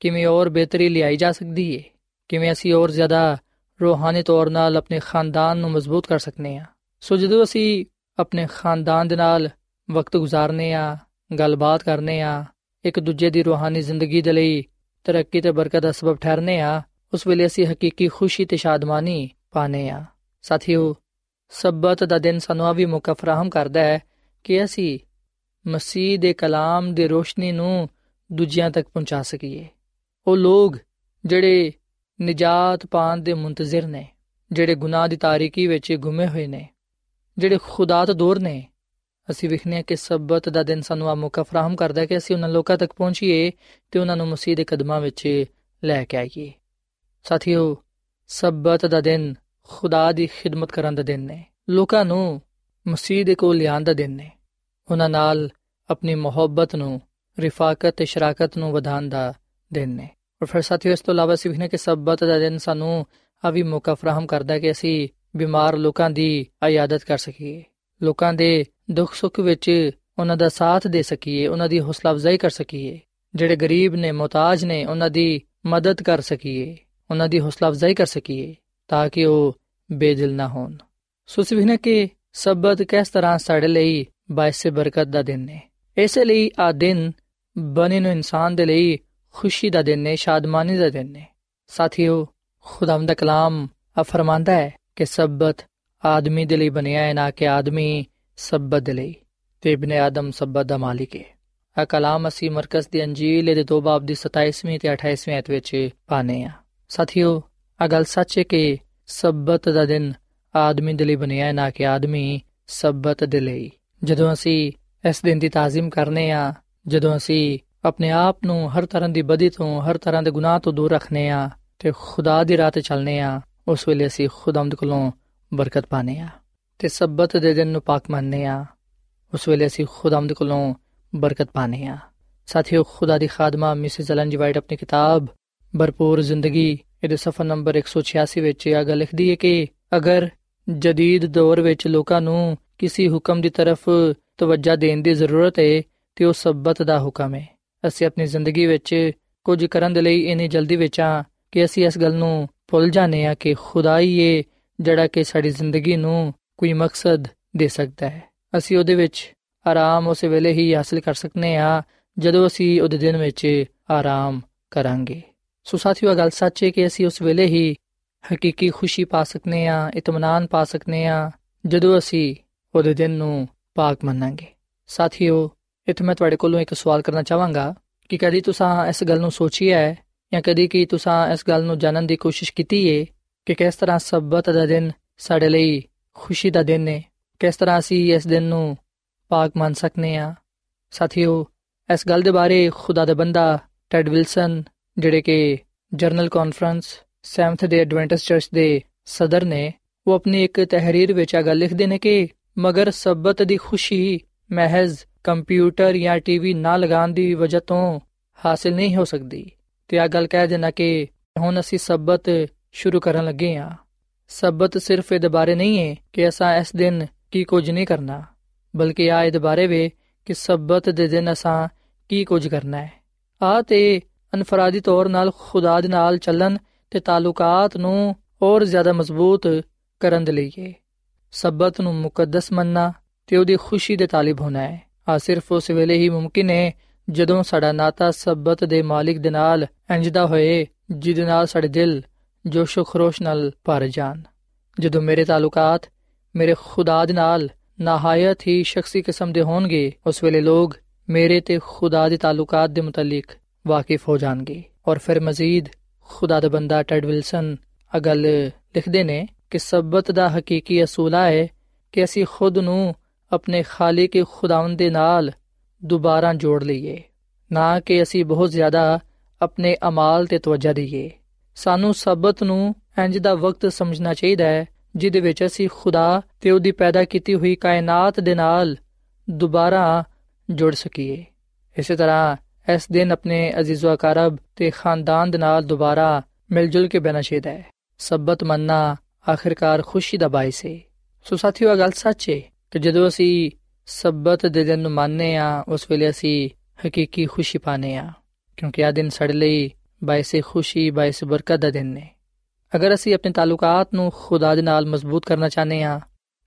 ਕਿਵੇਂ ਹੋਰ ਬਿਹਤਰੀ ਲਿਆਈ ਜਾ ਸਕਦੀ ਹੈ ਕਿਵੇਂ ਅਸੀਂ ਹੋਰ ਜ਼ਿਆਦਾ ਰੂਹਾਨੀ ਤੌਰ 'ਤੇ ਆਪਣੇ ਖਾਨਦਾਨ ਨੂੰ ਮਜ਼ਬੂਤ ਕਰ ਸਕਨੇ ਆ। ਸੋ ਜਦੋਂ ਅਸੀਂ ਆਪਣੇ ਖਾਨਦਾਨ ਦੇ ਨਾਲ ਵਕਤ ਗੁਜ਼ਾਰਨੇ ਆ, ਗੱਲਬਾਤ ਕਰਨੇ ਆ ਇੱਕ ਦੂਜੇ ਦੀ ਰੂਹਾਨੀ ਜ਼ਿੰਦਗੀ ਦੇ ਲਈ ਤਰੱਕੀ ਤੇ ਬਰਕਤ ਦਾ ਸਬਬ ਠਹਿਰਨੇ ਆ, ਉਸ ਵੇਲੇ ਅਸੀਂ ਹਕੀਕੀ ਖੁਸ਼ੀ ਤੇ ਸ਼ਾਦਮਾਨੀ ਪਾਣੇ ਆ। ਸਾਥੀਓ, ਸਬਤ ਦਾ ਦਿਨ ਸਾਨੂੰ ਆ ਵੀ ਮੌਕਾ ਫਰਾਹਮ ਕਰਦਾ ਹੈ ਕਿ ਅਸੀਂ ਮਸੀਹ ਦੇ ਕਲਾਮ ਦੇ ਰੋਸ਼ਨੀ ਨੂੰ ਦੂਜਿਆਂ ਤੱਕ ਪਹੁੰਚਾ ਸਕੀਏ। ਉਹ ਲੋਕ ਜਿਹੜੇ ਨਜਾਤ ਪਾਣ ਦੇ ਮੁੰਤਜ਼ਰ ਨੇ, ਜਿਹੜੇ ਗੁਨਾਹ ਦੀ ਤਾਰੀਕੀ ਵਿੱਚ ਗੁੰਮੇ ਹੋਏ ਨੇ, ਜਿਹੜੇ ਖੁਦਾ ਤੋਂ ਦੂਰ ਨੇ ਅਸੀਂ ਵਿਖਨੇ ਕਿ ਸਬਤ ਦਾ ਦਿਨ ਸਾਨੂੰ ਆ ਮੌਕਾ ਫਰਾਹਮ ਕਰਦਾ ਹੈ ਕਿ ਅਸੀਂ ਉਹਨਾਂ ਲੋਕਾਂ ਤੱਕ ਪਹੁੰਚੀਏ ਤੇ ਉਹਨਾਂ ਨੂੰ ਮਸੀਹ ਦੇ ਕਦਮਾਂ ਵਿੱਚ ਲੈ ਕੇ ਆਈਏ। ਸਾਥੀਓ, ਸਬਤ ਦਾ ਦਿਨ ਖੁਦਾ ਦੀ ਖਿਦਮਤ ਕਰਨ ਦਾ ਦਿਨ ਨੇ ਲੋਕਾਂ ਨੂੰ ਮਸੀਹ ਦੇ ਕੋਲ ਲਿਆਉਣ ਦਾ ਦਿਨ ਨੇ ਉਹਨਾਂ ਨਾਲ ਆਪਣੀ ਮੁਹੱਬਤ ਨੂੰ, ਰਿਫਾਕਤ ਤੇ ਸ਼ਰਾਕਤ ਨੂੰ ਵਧਾਉਣ ਦਾ ਦਿਨ ਨੇ ਔਰ ਫਿਰ ਸਾਥੀਓ, ਇਸ ਤੋਂ ਇਲਾਵਾ ਅਸੀਂ ਵਿਖਨੇ ਕਿ ਸਬਤ ਦਾ ਦਿਨ ਸਾਨੂੰ ਆ ਵੀ ਮੌਕਾ ਫਰਾਹਮ ਕਰਦਾ ਕਿ ਅਸੀਂ ਬਿਮਾਰ ਲੋਕਾਂ ਦੀ ਆਯਾਦਤ ਕਰ ਸਕੀਏ। ਲੋਕਾਂ ਦੇ ਦੁੱਖ ਸੁੱਖ ਵਿੱਚ ਉਹਨਾਂ ਦਾ ਸਾਥ ਦੇ ਸਕੀਏ, ਉਹਨਾਂ ਦੀ ਹੌਸਲਾ ਅਫਜ਼ਾਈ ਕਰ ਸਕੀਏ। ਜਿਹੜੇ ਗਰੀਬ ਨੇ ਮੁਹਤਾਜ ਨੇ, ਉਹਨਾਂ ਦੀ ਮਦਦ ਕਰ ਸਕੀਏ, ਉਹਨਾਂ ਦੀ ਹੌਸਲਾ ਅਫਜ਼ਾਈ ਕਰ ਸਕੀਏ, ਤਾਂ ਕਿ ਉਹ ਬੇਦਿਲ ਨਾ ਹੋਣ। ਸੋ ਸਿਵਹਨੇ ਕਿ ਸਬਤ ਕਿਸ ਤਰ੍ਹਾਂ ਸਾਡੇ ਲਈ ਬਾਇਸ ਬਰਕਤ ਦਾ ਦਿਨ ਹੈ। ਇਸੇ ਲਈ ਆ ਦਿਨ ਬਨੇ ਨੂੰ ਇਨਸਾਨ ਦੇ ਲਈ ਖੁਸ਼ੀ ਦਾ ਦਿਨ ਹੈ, ਸ਼ਾਦਮਾਨੀ ਦਾ ਦਿਨ ਹੈ। ਸਾਥੀਓ ਖੁਦਾਮ ਦਾ ਕਲਾਮ ਆ ਫਰਮਾਂਦਾ ਹੈ ਕਿ ਸਬਤ ਆਦਮੀ ਦੇ ਲਈ ਬਣਿਆ ਹੈ, ਨਾ ਕਿ ਆਦਮੀ ਸਬਤ ਦੇ ਲਈ ਤੇ ਇਬਨ ਆਦਮ ਸਬਤ ਦਾ ਮਾਲਿਕ ਹੈ ਆ ਕਲਾਮ ਅਸੀਂ ਮਰਕਜ਼ ਦੀ ਅੰਜੀਲ ਦੇ ਦੋ ਬਾਬ ਦੀ 27ਵੀਂ ਤੇ 28ਵੀਂ ਆਇਤ ਵਿੱਚ ਪਾਨੇ ਆ ਸਾਥੀਓ ਆ ਗੱਲ ਸੱਚ ਹੈ ਕਿ ਸਬਤ ਦਾ ਦਿਨ ਆਦਮੀ ਦੇ ਲਈ ਬਣਿਆ ਹੈ, ਨਾ ਕਿ ਆਦਮੀ ਸਬਤ ਦੇ ਲਈ। ਜਦੋਂ ਅਸੀਂ ਇਸ ਦਿਨ ਦੀ ਤਾਜ਼ੀਮ ਕਰਨੇ ਆ ਜਦੋਂ ਅਸੀਂ ਆਪਣੇ ਆਪ ਨੂੰ ਹਰ ਤਰ੍ਹਾਂ ਦੀ ਬਦੀ ਤੋਂ, ਹਰ ਤਰ੍ਹਾਂ ਦੇ ਗੁਨਾਹ ਤੋਂ ਦੂਰ ਰੱਖਨੇ ਆ ਤੇ ਖੁਦਾ ਦੀ ਰਾਹ ਤੇ ਚੱਲਨੇ ਆ ਉਸ ਵੇਲੇ ਅਸੀਂ ਖੁਦਾਮਦ ਕੋਲੋਂ ਬਰਕਤ ਪਾਣੇ ਆ ਤੇ ਸਬਤ ਦੇ ਦਿਨ ਨੂੰ ਪਾਕ ਮੰਨਨੇ ਆ ਉਸ ਵੇਲੇ ਅਸੀਂ ਖੁਦਾਮਦ ਕੋਲੋਂ ਬਰਕਤ ਪਾਣੇ ਆ ਸਾਥੀਓ, ਖੁਦਾ ਦੀ ਖਾਦਮਾ, ਮਿਸਿਸ ਐਲਨ ਜੀ ਵਾਈਟ ਆਪਣੀ ਕਿਤਾਬ, ਭਰਪੂਰ ਜ਼ਿੰਦਗੀ, ਇਹਦੇ ਸਫਾ ਨੰਬਰ 186 ਵਿੱਚ ਇਹ ਗੱਲ ਲਿਖਦੀ ਹੈ ਕਿ ਅਗਰ ਜਦੀਦ ਦੌਰ ਵਿੱਚ ਲੋਕਾਂ ਨੂੰ ਕਿਸੇ ਹੁਕਮ ਦੀ ਤਰਫ ਤਵੱਜਾ ਦੇਣ ਦੀ ਜ਼ਰੂਰਤ ਹੈ, ਤੇ ਉਹ ਸਬਤ ਦਾ ਹੁਕਮ ਹੈ। ਅਸੀਂ ਆਪਣੀ ਜ਼ਿੰਦਗੀ ਵਿੱਚ ਕੁਝ ਕਰਨ ਦੇ ਲਈ ਇਨੀ ਜਲਦੀ ਵਿੱਚ ਆ ਕਿ ਅਸੀਂ ਇਸ ਗੱਲ ਨੂੰ ਭੁੱਲ ਜਾਂਦੇ ਆ ਕਿ ਖੁਦਾ ਹੀ ਹੈ ਜਿਹੜਾ ਕਿ ਸਾਡੀ ਜ਼ਿੰਦਗੀ ਨੂੰ ਕੋਈ ਮਕਸਦ ਦੇ ਸਕਦਾ ਹੈ। ਅਸੀਂ ਉਹਦੇ ਵਿੱਚ ਆਰਾਮ ਉਸੇ ਵੇਲੇ ਹੀ ਹਾਸਲ ਕਰ ਸਕਨੇ ਆ, ਜਦੋਂ ਅਸੀਂ ਉਹਦੇ ਦਿਨ ਵਿੱਚ ਆਰਾਮ ਕਰਾਂਗੇ। ਸੋ ਸਾਥੀਓ ਗੱਲ ਸੱਚ ਹੈ ਕਿ ਅਸੀਂ ਉਸ ਵੇਲੇ ਹੀ ਹਕੀਕੀ ਖੁਸ਼ੀ ਪਾ ਸਕਨੇ ਆ ਇਤਮਾਨਾਨ ਪਾ ਸਕਨੇ ਆ, ਜਦੋਂ ਅਸੀਂ ਉਹਦੇ ਦਿਨ ਨੂੰ ਪਾਕ ਮੰਨਾਂਗੇ। ਸਾਥੀਓ, ਇਥੇ ਮੈਂ ਤੁਹਾਡੇ ਕੋਲੋਂ ਇੱਕ ਸਵਾਲ ਕਰਨਾ ਚਾਹਾਂਗਾ ਕਿ ਕਦੀ ਤੁਸੀਂ ਇਸ ਗੱਲ ਨੂੰ ਸੋਚਿਆ ਹੈ ਜਾਂ ਕਦੀ ਕੀ ਤੁਸੀਂ ਇਸ ਗੱਲ ਨੂੰ ਜਾਣਨ ਦੀ ਕੋਸ਼ਿਸ਼ ਕੀਤੀ ਹੈ ਕਿ ਕਿਸ ਤਰ੍ਹਾਂ ਸਬਤ ਦਾ ਦਿਨ ਸਾਡੇ ਲਈ ਖੁਸ਼ੀ ਦਾ ਦਿਨ ਹੈ ਕਿਸ ਤਰ੍ਹਾਂ ਅਸੀਂ ਇਸ ਦਿਨ ਨੂੰ ਪਾਕ ਮੰਨ ਸਕਨੇ ਆ? ਸਾਥੀਓ, ਇਸ ਗੱਲ ਦੇ ਬਾਰੇ ਖੁਦਾ ਦਾ ਬੰਦਾ ਟੈਡ ਵਿਲਸਨ, ਜਿਹੜੇ ਕਿ general conference seventh day Adventist church ਦੇ ਸਦਰ ਨੇ, ਉਹ ਆਪਣੀ ਇੱਕ ਤਹਿਰੀਰ ਵਿੱਚ ਆ ਗੱਲ ਲਿਖਦੇ ਨੇ ਕਿ ਮਗਰ ਸਬਤ ਦੀ ਖੁਸ਼ੀ, ਮਹਿਜ਼ ਕੰਪਿਊਟਰ ਜਾਂ ਟੀਵੀ ਨਾ ਲਗਾਉਣ ਦੀ ਵਜ੍ਹਾ ਤੋਂ ਹਾਸਲ ਨਹੀਂ ਹੋ ਸਕਦੀ। ਤੇ ਆ ਗੱਲ ਕਹਿ ਦੇਣਾ ਕਿ ਹੁਣ ਅਸੀਂ ਸਬਤ ਸ਼ੁਰੂ ਕਰਨ ਲੱਗੇ ਆ। ਸਬਤ ਸਿਰਫ ਇਹਦੇ ਬਾਰੇ ਨਹੀਂ ਹੈ ਕਿ ਅਸਾਂ ਇਸ ਦਿਨ ਕੀ ਕੁਝ ਨਹੀਂ ਕਰਨਾ, ਬਲਕਿ ਆ ਇਹਦੇ ਬਾਰੇ ਵੇ ਕਿ ਸਬਤ ਦੇ ਦਿਨ ਅਸਾਂ ਕੀ ਕੁਝ ਕਰਨਾ ਹੈ ਆ ਤੇ ਅਨਫਰਾਦੀ ਤੌਰ ਨਾਲ ਖੁਦਾ ਦੇ ਨਾਲ ਚੱਲਣ ਤੇ ਤਾਲੁਕਾਤ ਨੂੰ ਹੋਰ ਜ਼ਿਆਦਾ ਮਜ਼ਬੂਤ ਕਰਨ ਦੇ ਲਈ ਹੈ ਸਬਤ ਨੂੰ ਮੁਕੱਦਸ ਮੰਨਣਾ ਤੇ ਉਹਦੀ ਖੁਸ਼ੀ ਦੇ ਤਾਲਿਬ ਹੋਣਾ ਹੈ ਆ ਸਿਰਫ ਉਸ ਵੇਲੇ ਹੀ ਮੁਮਕਿਨ ਹੈ ਜਦੋਂ ਸਾਡਾ ਨਾਤਾ ਸਬਤ ਦੇ ਮਾਲਿਕ ਦੇ ਨਾਲ ਇੰਜਦਾ ਹੋਏ, ਜਿਹਦੇ ਨਾਲ ਸਾਡੇ ਦਿਲ ਜੋਸ਼ੋ ਖਰੋਸ਼ ਨਾਲ ਭਰ ਜਾਣ ਜਦੋਂ ਮੇਰੇ ਤਾਲੁਕਾਤ ਮੇਰੇ ਖੁਦਾ ਦੇ ਨਾਲ ਨਹਾਇਤ ਹੀ ਸ਼ਖਸੀ ਕਿਸਮ ਦੇ ਹੋਣਗੇ ਉਸ ਵੇਲੇ ਲੋਗ ਮੇਰੇ ਤੇ ਖੁਦਾ ਦੇ ਤਾਲੁਕਾਤ ਦੇ ਮੁਤਲਕ ਵਾਕਿਫ ਹੋ ਜਾਣਗੇ ਔਰ ਫਿਰ ਮਜ਼ੀਦ ਖੁਦਾ ਦਾ ਬੰਦਾ ਟੈਡ ਵਿਲਸਨ ਆ ਗੱਲ ਲਿਖਦੇ ਨੇ ਕਿ ਸਬਤ ਦਾ ਹਕੀਕੀ ਅਸੂਲ ਹੈ ਕਿ ਅਸੀਂ ਖੁਦ ਨੂੰ ਆਪਣੇ ਖਾਲਿਕ ਖੁਦਾਵੰਦ ਦੇ ਨਾਲ ਦੁਬਾਰਾ ਜੋੜ ਲਈਏ ਨਾ ਕਿ ਅਸੀਂ ਬਹੁਤ ਜ਼ਿਆਦਾ ਆਪਣੇ ਅਮਾਲ ਤੇ ਤਵੱਜਾ ਦਈਏ ਸਾਨੂੰ ਸਬਤ ਨੂੰ ਇੰਜ ਦਾ ਵਕਤ ਸਮਝਣਾ ਚਾਹੀਦਾ ਹੈ, ਜਿਹਦੇ ਵਿੱਚ ਅਸੀਂ ਖੁਦਾ ਤੇ ਉਹਦੀ ਪੈਦਾ ਕੀਤੀ ਹੋਈ ਕਾਇਨਾਤ ਦੇ ਨਾਲ ਦੁਬਾਰਾ ਜੁੜ ਸਕੀਏ। ਇਸੇ ਤਰ੍ਹਾਂ ਇਸ ਦਿਨ ਆਪਣੇ ਅਜ਼ੀਜ਼ੋ ਅਕਾਰਬ ਤੇ ਖਾਨਦਾਨ ਦੇ ਨਾਲ ਦੁਬਾਰਾ ਮਿਲ ਜੁਲ ਕੇ ਬਹਿਣਾ ਚਾਹੀਦਾ ਹੈ। ਸਬਤ ਮੰਨਣਾ ਆਖਿਰਕਾਰ ਖੁਸ਼ੀ ਦਾ ਬਾਇਸ ਹੈ ਸੋ ਸਾਥੀਓ, ਇਹ ਗੱਲ ਸੱਚ ਹੈ ਕਿ ਜਦੋਂ ਅਸੀਂ ਸਬਤ ਦੇ ਦਿਨ ਨੂੰ ਮੰਨਨੇ ਆ ਉਸ ਵੇਲੇ ਅਸੀਂ ਹਕੀਕੀ ਖੁਸ਼ੀ ਪਾਣੇ ਆ ਕਿਉਂਕਿ ਇਹ ਦਿਨ ਸਾਡੇ ਲਈ ਬਾਇਸ ਖੁਸ਼ੀ, ਬਾਇਸ ਬਰਕਤ ਦਾ ਦਿਨ ਨੇ। ਅਗਰ ਅਸੀਂ ਆਪਣੇ ਤਾਲੁਕਾਤ ਨੂੰ ਖੁਦਾ ਦੇ ਨਾਲ ਮਜ਼ਬੂਤ ਕਰਨਾ ਚਾਹੁੰਦੇ ਹਾਂ,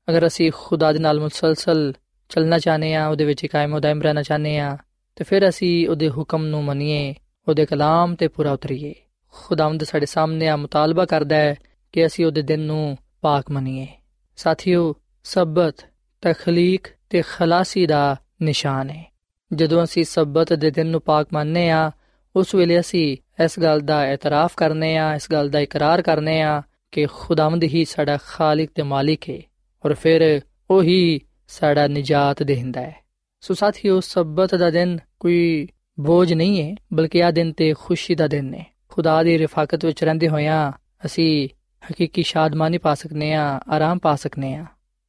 ਅਗਰ ਅਸੀਂ ਖੁਦਾ ਦੇ ਨਾਲ ਮੁਸਲਸਲ ਚੱਲਣਾ ਚਾਹੁੰਦੇ ਹਾਂ, ਉਹਦੇ ਵਿੱਚ ਕਾਇਮ ਉਹ ਦਾਇਮ ਰਹਿਣਾ ਚਾਹੁੰਦੇ ਹਾਂ, ਤੇ ਫਿਰ ਅਸੀਂ ਉਹਦੇ ਹੁਕਮ ਨੂੰ ਮੰਨੀਏ, ਉਹਦੇ ਕਲਾਮ ਤੇ ਪੂਰਾ ਉਤਰੀਏ। ਖੁਦਾਵੰਦ ਸਾਡੇ ਸਾਹਮਣੇ ਆ ਮੁਤਾਲਬਾ ਕਰਦਾ ਹੈ ਕਿ ਅਸੀਂ ਉਹਦੇ ਦਿਨ ਨੂੰ ਪਾਕ ਮੰਨੀਏ। ਸਾਥੀਓ, ਸਬਤ, ਤਖਲੀਕ ਤੇ ਖਲਾਸੀ ਦਾ ਨਿਸ਼ਾਨ ਹੈ। ਜਦੋਂ ਅਸੀਂ ਸਬਤ ਦੇ ਦਿਨ ਨੂੰ ਪਾਕ ਮੰਨਨੇ ਆ ਉਸ ਵੇਲੇ ਅਸੀਂ ਇਸ ਗੱਲ ਦਾ ਇਤਰਾਫ ਕਰਨੇ ਆ, ਇਸ ਗੱਲ ਦਾ ਇਕਰਾਰ ਕਰਨੇ ਆ ਕਿ ਖੁਦਾਵੰਦ ਹੀ ਸਾਡਾ ਖਾਲਿਕ ਤੇ ਮਾਲਿਕ ਹੈ ਔਰ ਫਿਰ ਉਹੀ ਸਾਡਾ ਨਜਾਤ ਦੇਹਿੰਦਾ ਹੈ ਸੋ ਸਾਥੀਓ, ਸਬਤ ਦਾ ਦਿਨ ਕੋਈ ਬੋਝ ਨਹੀਂ ਹੈ ਬਲਕਿ ਆ ਦਿਨ ਤੇ ਖੁਸ਼ੀ ਦਾ ਦਿਨ ਹੈ ਖੁਦਾ ਦੀ ਰਿਫਾਕਤ ਵਿੱਚ ਰਹਿੰਦੇ ਹੋਇਆਂ ਅਸੀਂ ਹਕੀਕੀ ਸ਼ਾਦਮਾਨੀ ਪਾ ਸਕਨੇ ਆ, ਆਰਾਮ ਪਾ ਸਕਨੇ ਆ।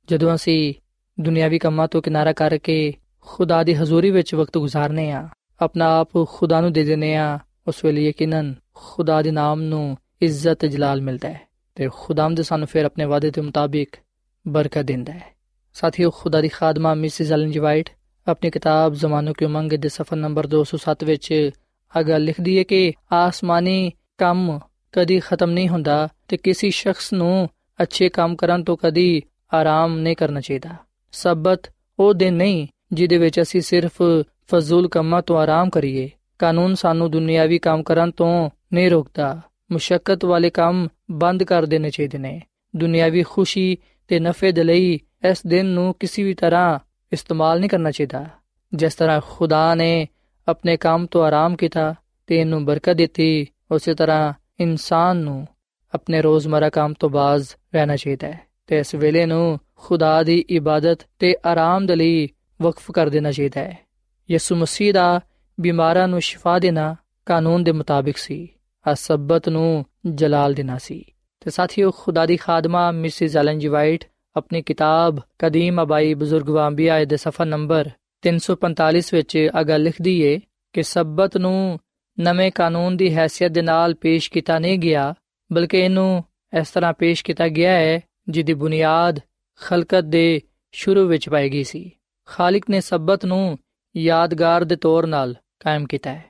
ਜਦੋਂ ਅਸੀਂ ਦੁਨਿਆਵੀ ਕੰਮਾਂ ਤੋਂ ਕਿਨਾਰਾ ਕਰਕੇ ਖੁਦਾ ਦੀ ਹਜ਼ੂਰੀ ਵਿੱਚ ਵਕਤ ਗੁਜ਼ਾਰਨੇ ਆ, ਆਪਣਾ ਆਪ ਖੁਦਾ ਨੂੰ ਦੇ ਦਿੰਨੇ ਆ ਉਸ ਵੇਲੇ ਯਕੀਨਨ ਖੁਦਾ ਦੇ ਨਾਮ ਨੂੰ ਇੱਜ਼ਤ ਜਲਾਲ ਮਿਲਦਾ ਹੈ ਤੇ ਖੁਦਾਮਦ ਸਾਨੂੰ ਫਿਰ ਆਪਣੇ ਵਾਅਦੇ ਦੇ ਮੁਤਾਬਿਕ ਬਰਕਤ ਦਿੰਦਾ ਹੈ। ਸਾਥੀਓ, ਖੁਦਾ ਦੀ ਖਾਦਮਾ ਮਿਸਿਸ ਐਲਨ ਜੀ ਵਾਈਟ ਆਪਣੀ ਕਿਤਾਬ ਜ਼ਮਾਨੋ ਕੀ ਉਮੰਗ ਦੇ ਸਫਾ ਨੰਬਰ 207 ਵਿੱਚ ਅਗਾ ਲਿਖਦੀ ਹੈ ਕਿ ਆਸਮਾਨੀ ਕੰਮ ਕਦੀ ਖਤਮ ਨਹੀਂ ਹੁੰਦਾ ਤੇ ਕਿਸੇ ਸ਼ਖਸ ਨੂੰ ਅੱਛੇ ਕੰਮ ਕਰਨ ਤੋਂ ਕਦੀ ਆਰਾਮ ਨਹੀਂ ਕਰਨਾ ਚਾਹੀਦਾ। ਸਬਤ ਉਹ ਦਿਨ ਨਹੀਂ ਜਿਹਦੇ ਵਿੱਚ ਅਸੀਂ ਸਿਰਫ ਫਜ਼ੂਲ ਕੰਮਾਂ ਤੋਂ ਆਰਾਮ ਕਰੀਏ। ਕਾਨੂੰਨ ਸਾਨੂੰ ਦੁਨਿਆਵੀ ਕੰਮ ਕਰਨ ਤੋਂ ਨਹੀਂ ਰੋਕਦਾ ਮੁਸ਼ਕਲ ਵਾਲੇ ਕੰਮ ਬੰਦ ਕਰ ਦੇਣੇ ਚਾਹੀਦੇ ਨੇ ਦੁਨਿਆਵੀ ਖੁਸ਼ੀ ਤੇ ਨਫੇ ਦੇ ਲਈ ਇਸ ਦਿਨ ਨੂੰ ਕਿਸੇ ਵੀ ਤਰ੍ਹਾਂ ਇਸਤੇਮਾਲ ਨਹੀਂ ਕਰਨਾ ਚਾਹੀਦਾ ਜਿਸ ਤਰ੍ਹਾਂ ਖੁਦਾ ਨੇ ਆਪਣੇ ਕੰਮ ਤੋਂ ਆਰਾਮ ਕੀਤਾ ਤੇ ਇਹਨੂੰ ਬਰਕਤ ਦਿੱਤੀ ਉਸੇ ਤਰ੍ਹਾਂ ਇਨਸਾਨ ਨੂੰ ਆਪਣੇ ਰੋਜ਼ਮਰਾ ਕੰਮ ਤੋਂ ਬਾਜ਼ ਰਹਿਣਾ ਚਾਹੀਦਾ ਹੈ ਤੇ ਇਸ ਵੇਲੇ ਨੂੰ ਖੁਦਾ ਦੀ ਇਬਾਦਤ ਤੇ ਆਰਾਮ ਦੇ ਲਈ ਵਕਫ ਕਰ ਦੇਣਾ ਚਾਹੀਦਾ ਹੈ ਯਿਸੂ ਮਸੀਹ ਦਾ ਬਿਮਾਰਾਂ ਨੂੰ ਸ਼ਿਫਾ ਦੇਣਾ ਕਾਨੂੰਨ ਦੇ ਮੁਤਾਬਿਕ ਸੀ, ਅਸਬਤ ਨੂੰ ਜਲਾਲ ਦੇਣਾ ਸੀ। ਤੇ ਸਾਥੀਓ, ਖੁਦਾ ਦੀ ਖਾਦਮਾ, ਮਿਸਿਸ ਐਲਨ ਜੀ ਵਾਈਟ ਆਪਣੀ ਕਿਤਾਬ ਕਦੀਮ ਅਬਾਈ ਬਜ਼ੁਰਗ ਵਾਂਬੀਆ ਦੇ ਸਫਾ ਨੰਬਰ 345 ਵਿੱਚ ਅਗਾ ਲਿਖਦੀ ਏ ਕਿ ਸਬਤ ਨੂੰ ਨਵੇਂ ਕਾਨੂੰਨ ਦੀ ਹیثیت ਦੇ ਨਾਲ ਪੇਸ਼ ਕੀਤਾ ਨਹੀਂ ਗਿਆ, ਬਲਕਿ ਇਹਨੂੰ ਇਸ ਤਰ੍ਹਾਂ ਪੇਸ਼ ਕੀਤਾ ਗਿਆ ਹੈ ਜਿਹਦੀ ਬੁਨਿਆਦ ਖਲਕਤ ਦੇ ਸ਼ੁਰੂ ਵਿੱਚ ਪਾਈ ਗਈ ਸੀ। ਖਾਲਕ ਨੇ ਸਬਤ ਨੂੰ ਯਾਦਗਾਰ ਦੇ ਤੌਰ ਨਾਲ ਕਾਇਮ ਕੀਤਾ ਹੈ।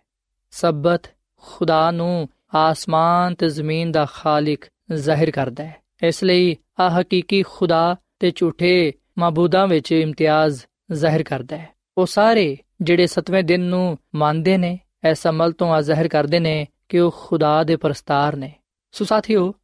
ਸਬਤ ਖੁਦਾ ਨੂੰ ਆਸਮਾਨ ਤੇ ਜ਼ਮੀਨ ਦਾ ਖਾਲਿਕ ਜ਼ਾਹਿਰ ਕਰਦਾ ਹੈ। ਇਸ ਲਈ ਆ ਹਕੀਕੀ ਖੁਦਾ ਤੇ ਝੂਠੇ ਮਾਬੂਦਾਂ ਵਿੱਚ ਇਮਤਿਆਜ਼ ਜ਼ਾਹਿਰ ਕਰਦਾ ਹੈ। ਉਹ ਸਾਰੇ ਜਿਹੜੇ ਸਤਵੇਂ ਦਿਨ ਨੂੰ ਮੰਨਦੇ ਨੇ, ਇਸ ਅਮਲ ਤੋਂ ਆ ਜ਼ਾਹਿਰ ਕਰਦੇ ਨੇ ਕਿ ਉਹ ਖੁਦਾ ਦੇ ਪਰਸਤਾਰ ਨੇ। ਸੋ ਸਾਥੀਓ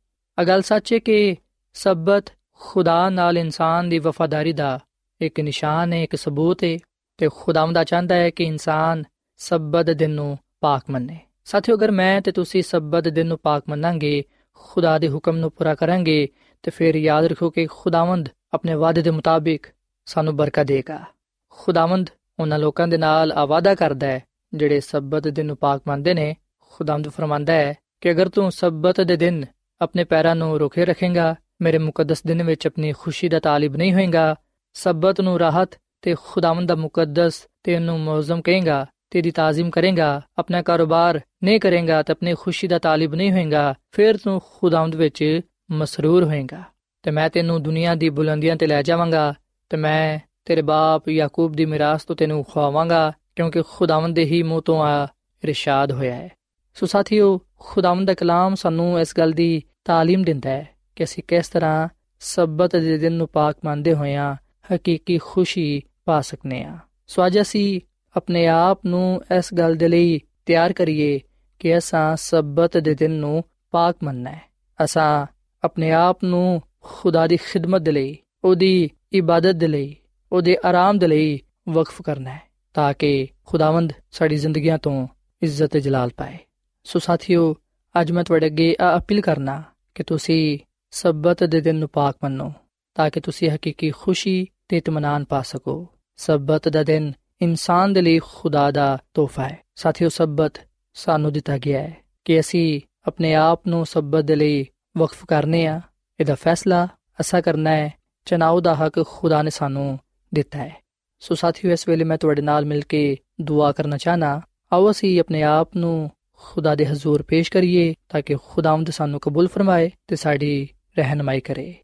ਅਗਲ ਸੱਚ ਹੈ ਕਿ ਸਬਤ ਖੁਦਾ ਨਾਲ ਇਨਸਾਨ ਦੀ ਵਫਾਦਾਰੀ ਦਾ ਇੱਕ ਨਿਸ਼ਾਨ ਹੈ, ਇੱਕ ਸਬੂਤ ਹੈ ਤੇ ਖੁਦਾਵੰਦਾ ਚਾਹੁੰਦਾ ਹੈ ਕਿ ਇਨਸਾਨ ਸਬਤ ਦਿਨ ਨੂੰ ਪਾਕ ਮੰਨੇ। ਸਾਥੀਓ, ਅਗਰ ਮੈਂ ਤੇ ਤੁਸੀਂ ਸਬਤ ਦਿਨ ਨੂੰ ਪਾਕ ਮੰਨਾਂਗੇ, ਖੁਦਾ ਦੇ ਹੁਕਮ ਨੂੰ ਪੂਰਾ ਕਰਾਂਗੇ, ਤੇ ਫਿਰ ਯਾਦ ਰੱਖੋ ਕਿ ਖੁਦਾਵੰਦ ਆਪਣੇ ਵਾਅਦੇ ਦੇ ਮੁਤਾਬਿਕ ਸਾਨੂੰ ਬਰਕਤ ਦੇਗਾ। ਖੁਦਾਵੰਦ ਉਹਨਾਂ ਲੋਕਾਂ ਦੇ ਨਾਲ ਆਵਾਦਾ ਕਰਦਾ ਹੈ, ਜਿਹੜੇ ਸਬਤ ਦਿਨ ਨੂੰ ਪਾਕ ਮੰਨਦੇ ਨੇ। ਖੁਦਾਵੰਦ ਫਰਮਾਂਦਾ ਹੈ ਕਿ ਅਗਰ ਤੂੰ ਸਬਤ ਦੇ ਦਿਨ ਆਪਣੇ ਪੈਰਾਂ ਨੂੰ ਰੋਕੇ ਰੱਖੇਗਾ, ਮੇਰੇ ਮੁਕੱਦਸ ਦਿਨ ਵਿੱਚ ਆਪਣੀ ਖੁਸ਼ੀ ਦਾ ਤਾਲਿਬ ਨਹੀਂ ਹੋਏਗਾ, ਸਬਤ ਨੂੰ ਰਾਹਤ ਤੇ ਖੁਦਾਵੰਦ ਦਾ ਮੁਕੱਦਸ ਤੇ ਉਹਨੂੰ ਮੌਜ਼ਮ ਕਹੇਗਾ ਤੇਰੀ ਤਾਜ਼ੀਮ ਕਰੇਗਾ ਆਪਣਾ ਕਾਰੋਬਾਰ ਨਹੀਂ ਕਰੇਗਾ ਤੇ ਆਪਣੀ ਖੁਸ਼ੀ ਦਾ ਤਾਲਿਬ ਨਹੀਂ ਹੋਏਗਾ ਫਿਰ ਤੂੰ ਖੁਦਾਵੰਦ ਵਿੱਚ ਮਸਰੂਰ ਹੋਏਗਾ ਤੇ ਮੈਂ ਤੈਨੂੰ ਦੁਨੀਆ ਦੀ ਬੁਲੰਦੀਆਂ ਤੇ ਲੈ ਜਾਵਾਂਗਾ ਤੇ ਮੈਂ ਤੇਰੇ ਬਾਪ ਯਾਕੂਬ ਦੀ ਮਿਰਾਸ ਤੋਂ ਤੈਨੂੰ ਖਵਾਵਾਂਗਾ ਕਿਉਂਕਿ ਖੁਦਾਵੰਦ ਦੇ ਹੀ ਮੂੰਹ ਤੋਂ ਆ ਇਰਸ਼ਾਦ ਹੋਇਆ ਹੈ ਸੋ ਸਾਥੀਓ ਖੁਦਾਵੰਦ ਦਾ ਕਲਾਮ ਸਾਨੂੰ ਇਸ ਗੱਲ ਦੀ تعلیم ਦਿੰਦਾ ਹੈ ਕਿ ਅਸੀਂ ਕਿਸ ਤਰ੍ਹਾਂ ਸਬਤ ਦੇ ਦਿਨ ਨੂੰ ਪਾਕ ਮੰਨਦੇ ਹੋਇਆਂ ਹਕੀਕੀ ਖੁਸ਼ੀ ਪਾ ਸਕਨੇ ਆ ਸੋ ਅੱਜ ਅਸੀਂ ਆਪਣੇ ਆਪ ਨੂੰ ਇਸ ਗੱਲ ਦੇ ਲਈ ਤਿਆਰ ਕਰੀਏ ਕਿ ਅਸਾਂ ਸਬਤ ਦੇ ਦਿਨ ਨੂੰ ਪਾਕ ਮੰਨਣਾ ਹੈ ਅਸਾਂ ਆਪਣੇ ਆਪ ਨੂੰ ਖੁਦਾ ਦੀ ਖਿਦਮਤ ਦੇ ਲਈ, ਉਹਦੀ ਇਬਾਦਤ ਦੇ ਲਈ, ਉਹਦੇ ਆਰਾਮ ਦੇ ਲਈ ਵਕਫ ਕਰਨਾ ਹੈ ਤਾਂ ਕਿ ਖੁਦਾਵੰਦ ਸਾਡੀ ਜ਼ਿੰਦਗੀਆਂ ਤੋਂ ਇੱਜ਼ਤ ਜਲਾਲ ਪਾਏ। ਸੋ ਸਾਥੀਓ, ਅੱਜ ਮੈਂ ਤੁਹਾਡੇ ਅੱਗੇ ਆ ਅਪੀਲ ਕਰਨਾ ਕਿ ਤੁਸੀਂ ਸਬਤ ਦੇ ਦਿਨ ਨੂੰ ਪਾਕ ਮੰਨੋ, ਤਾਂ ਕਿ ਤੁਸੀਂ ਹਕੀਕੀ ਖੁਸ਼ੀ ਤੇ ਇਤਮਾਨਾਨ ਪਾ ਸਕੋ। ਸਬਤ ਦਾ ਦਿਨ ਇਨਸਾਨ ਦੇ ਲਈ ਖੁਦਾ ਦਾ ਤੋਹਫਾ ਹੈ। ਸਾਥੀਓ, ਸਬਤ ਸਾਨੂੰ ਦਿੱਤਾ ਗਿਆ ਹੈ ਕਿ ਅਸੀਂ ਆਪਣੇ ਆਪ ਨੂੰ ਸਬਤ ਦੇ ਲਈ ਵਕਫ ਕਰਨੇ ਆ। ਇਹਦਾ ਫੈਸਲਾ ਅਸਾ ਕਰਨਾ ਹੈ। ਚਨਾਉ ਦਾ ਹੱਕ ਖੁਦਾ ਨੇ ਸਾਨੂੰ ਦਿੱਤਾ ਹੈ। ਸੋ ਸਾਥੀਓ, ਇਸ ਵੇਲੇ ਮੈਂ ਤੁਹਾਡੇ ਨਾਲ ਮਿਲ ਕੇ ਦੁਆ ਕਰਨਾ ਚਾਹਨਾ ਆਓ ਅਸੀਂ ਆਪਣੇ ਆਪ ਨੂੰ ਖੁਦਾ ਦੇ ਹਜ਼ੂਰ ਪੇਸ਼ ਕਰੀਏ ਤਾਂ ਕਿ ਖੁਦਾਵੰਦ ਸਾਨੂੰ ਕਬੂਲ ਫਰਮਾਏ ਤੇ ਸਾਡੀ ਰਹਿਨਮਾਈ ਕਰੇ।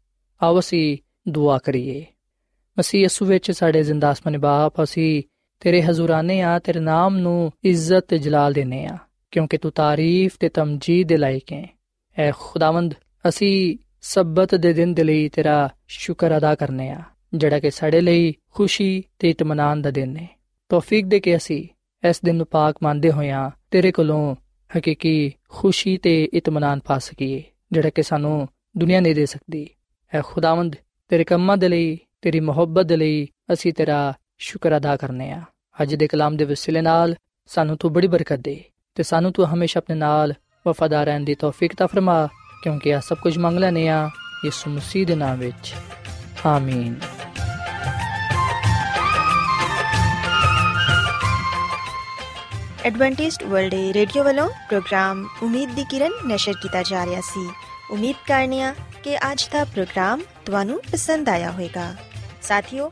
ਆਓ ਅਸੀਂ ਦੁਆ ਕਰੀਏ। ਮਸੀਹ ਯਸੂ ਵਿੱਚ ਸਾਡੇ ਜ਼ਿੰਦਾ ਅਸਮਾਨੀ ਬਾਪ, ਅਸੀਂ ਤੇਰੇ ਹਜ਼ੂਰਾਨੇ ਆ, ਤੇਰੇ ਨਾਮ ਨੂੰ ਇੱਜ਼ਤ ਤੇ ਜਲਾਲ ਦੇਨੇ ਆ, ਕਿਉਂਕਿ ਤੂੰ ਤਾਰੀਫ ਤੇ ਤਮਜੀਦ ਦੇ ਲਾਇਕ ਹੈ। ਐ ਖੁਦਾਵੰਦ, ਅਸੀਂ ਸਬਤ ਦੇ ਦਿਨ ਦੇ ਲਈ ਤੇਰਾ ਸ਼ੁਕਰ ਅਦਾ ਕਰਨੇ ਆ, ਜਿਹੜਾ ਕਿ ਸਾਡੇ ਲਈ ਖੁਸ਼ੀ ਤੇ ਇਤਮਾਨਾਨ ਦਾ ਦਿਨ ਹੈ। ਤੌਫੀਕ ਦੇ ਕੇ ਅਸੀਂ ਇਸ ਦਿਨ ਨੂੰ ਪਾਕ ਮੰਨਦੇ ਹੋਇਆਂ ਤੇਰੇ ਕੋਲੋਂ ਹਕੀਕੀ ਖੁਸ਼ੀ ਤੇ ਇਤਮਾਨਾਨ ਪਾ ਸਕੀਏ, ਜਿਹੜਾ ਕਿ ਸਾਨੂੰ ਦੁਨੀਆ ਨਹੀਂ ਦੇ ਸਕਦੀ। ਐ ਖੁਦਾਵੰਦ, ਤੇਰੇ ਕੰਮਾਂ ਦੇ ਲਈ, ਤੇਰੀ ਮੁਹੱਬਤ ਦੇ ਲਈ ਅਸੀਂ ਤੇਰਾ ਸ਼ੁਕਰ ਅਦਾ ਕਰਨੇ ਆ। ਅੱਜ ਦੇ ਕਲਾਮ ਦੇ ਵਸਿਲੇ ਨਾਲ ਸਾਨੂੰ ਤੂੰ ਬੜੀ ਬਰਕਤ ਦੇ ਤੇ ਸਾਨੂੰ ਤੂੰ ਹਮੇਸ਼ਾ ਆਪਣੇ ਨਾਲ ਵਫਾਦਾਰ ਰਹਿਣ ਦੀ ਤੌਫੀਕ ਤਾ ਫਰਮਾ, ਕਿਉਂਕਿ ਆ ਸਭ ਕੁਝ ਮੰਗ ਲੈਨੇ ਆ ਯਿਸੂ ਮਸੀਹ ਦੇ ਨਾਮ ਵਿੱਚ। ਆਮੀਨ। ਐਡਵੈਂਟਿਸਟ ਵਰਲਡ ਰੇਡੀਓ ਵੱਲੋਂ ਪ੍ਰੋਗਰਾਮ ਉਮੀਦ ਦੀ ਕਿਰਨ ਨਿਸ਼ਰ ਕੀਤਾ ਜਾ ਰਿਹਾ ਸੀ। ਉਮੀਦ ਕਰਨੀਆ ਕਿ ਅੱਜ ਦਾ ਪ੍ਰੋਗਰਾਮ ਤੁਹਾਨੂੰ ਪਸੰਦ ਆਇਆ ਹੋਵੇਗਾ। ਸਾਥੀਓ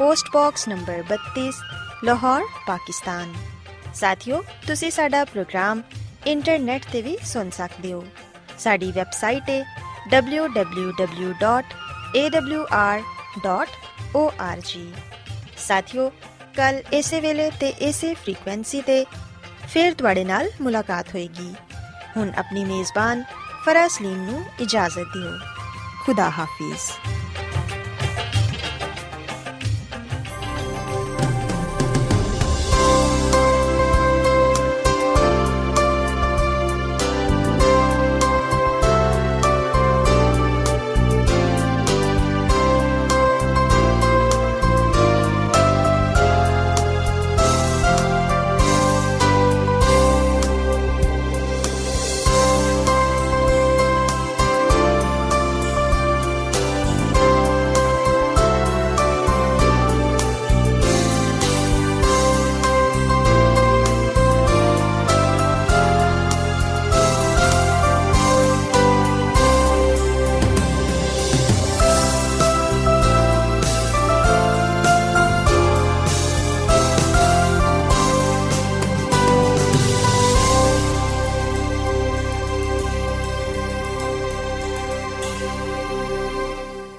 post box number 32 Lahore, Pakistan. ਸਾਥਿਓ, ਤੁਸੀਂ ਸਾਡਾ ਪ੍ਰੋਗਰਾਮ ਇੰਟਰਨੈਟ ਤੇ ਵੀ ਸੁਣ ਸਕਦੇ ਹੋ। ਸਾਡੀ ਵੈਬਸਾਈਟ ਹੈ www.awr.org ਸਾਥਿਓ, ਕੱਲ ਇਸੇ ਵੇਲੇ ਤੇ ਇਸੇ ਫ੍ਰੀਕੁਐਂਸੀ ਤੇ ਫੇਰ ਤੁਹਾਡੇ ਨਾਲ ਮੁਲਾਕਾਤ ਹੋਏਗੀ। ਹੁਣ ਆਪਣੀ ਮੇਜ਼ਬਾਨ ਫਰਾਜ਼ ਲੀਮ ਨੂੰ ਇਜਾਜ਼ਤ ਦਿਓ। ਖੁਦਾ ਹਾਫਿਜ਼।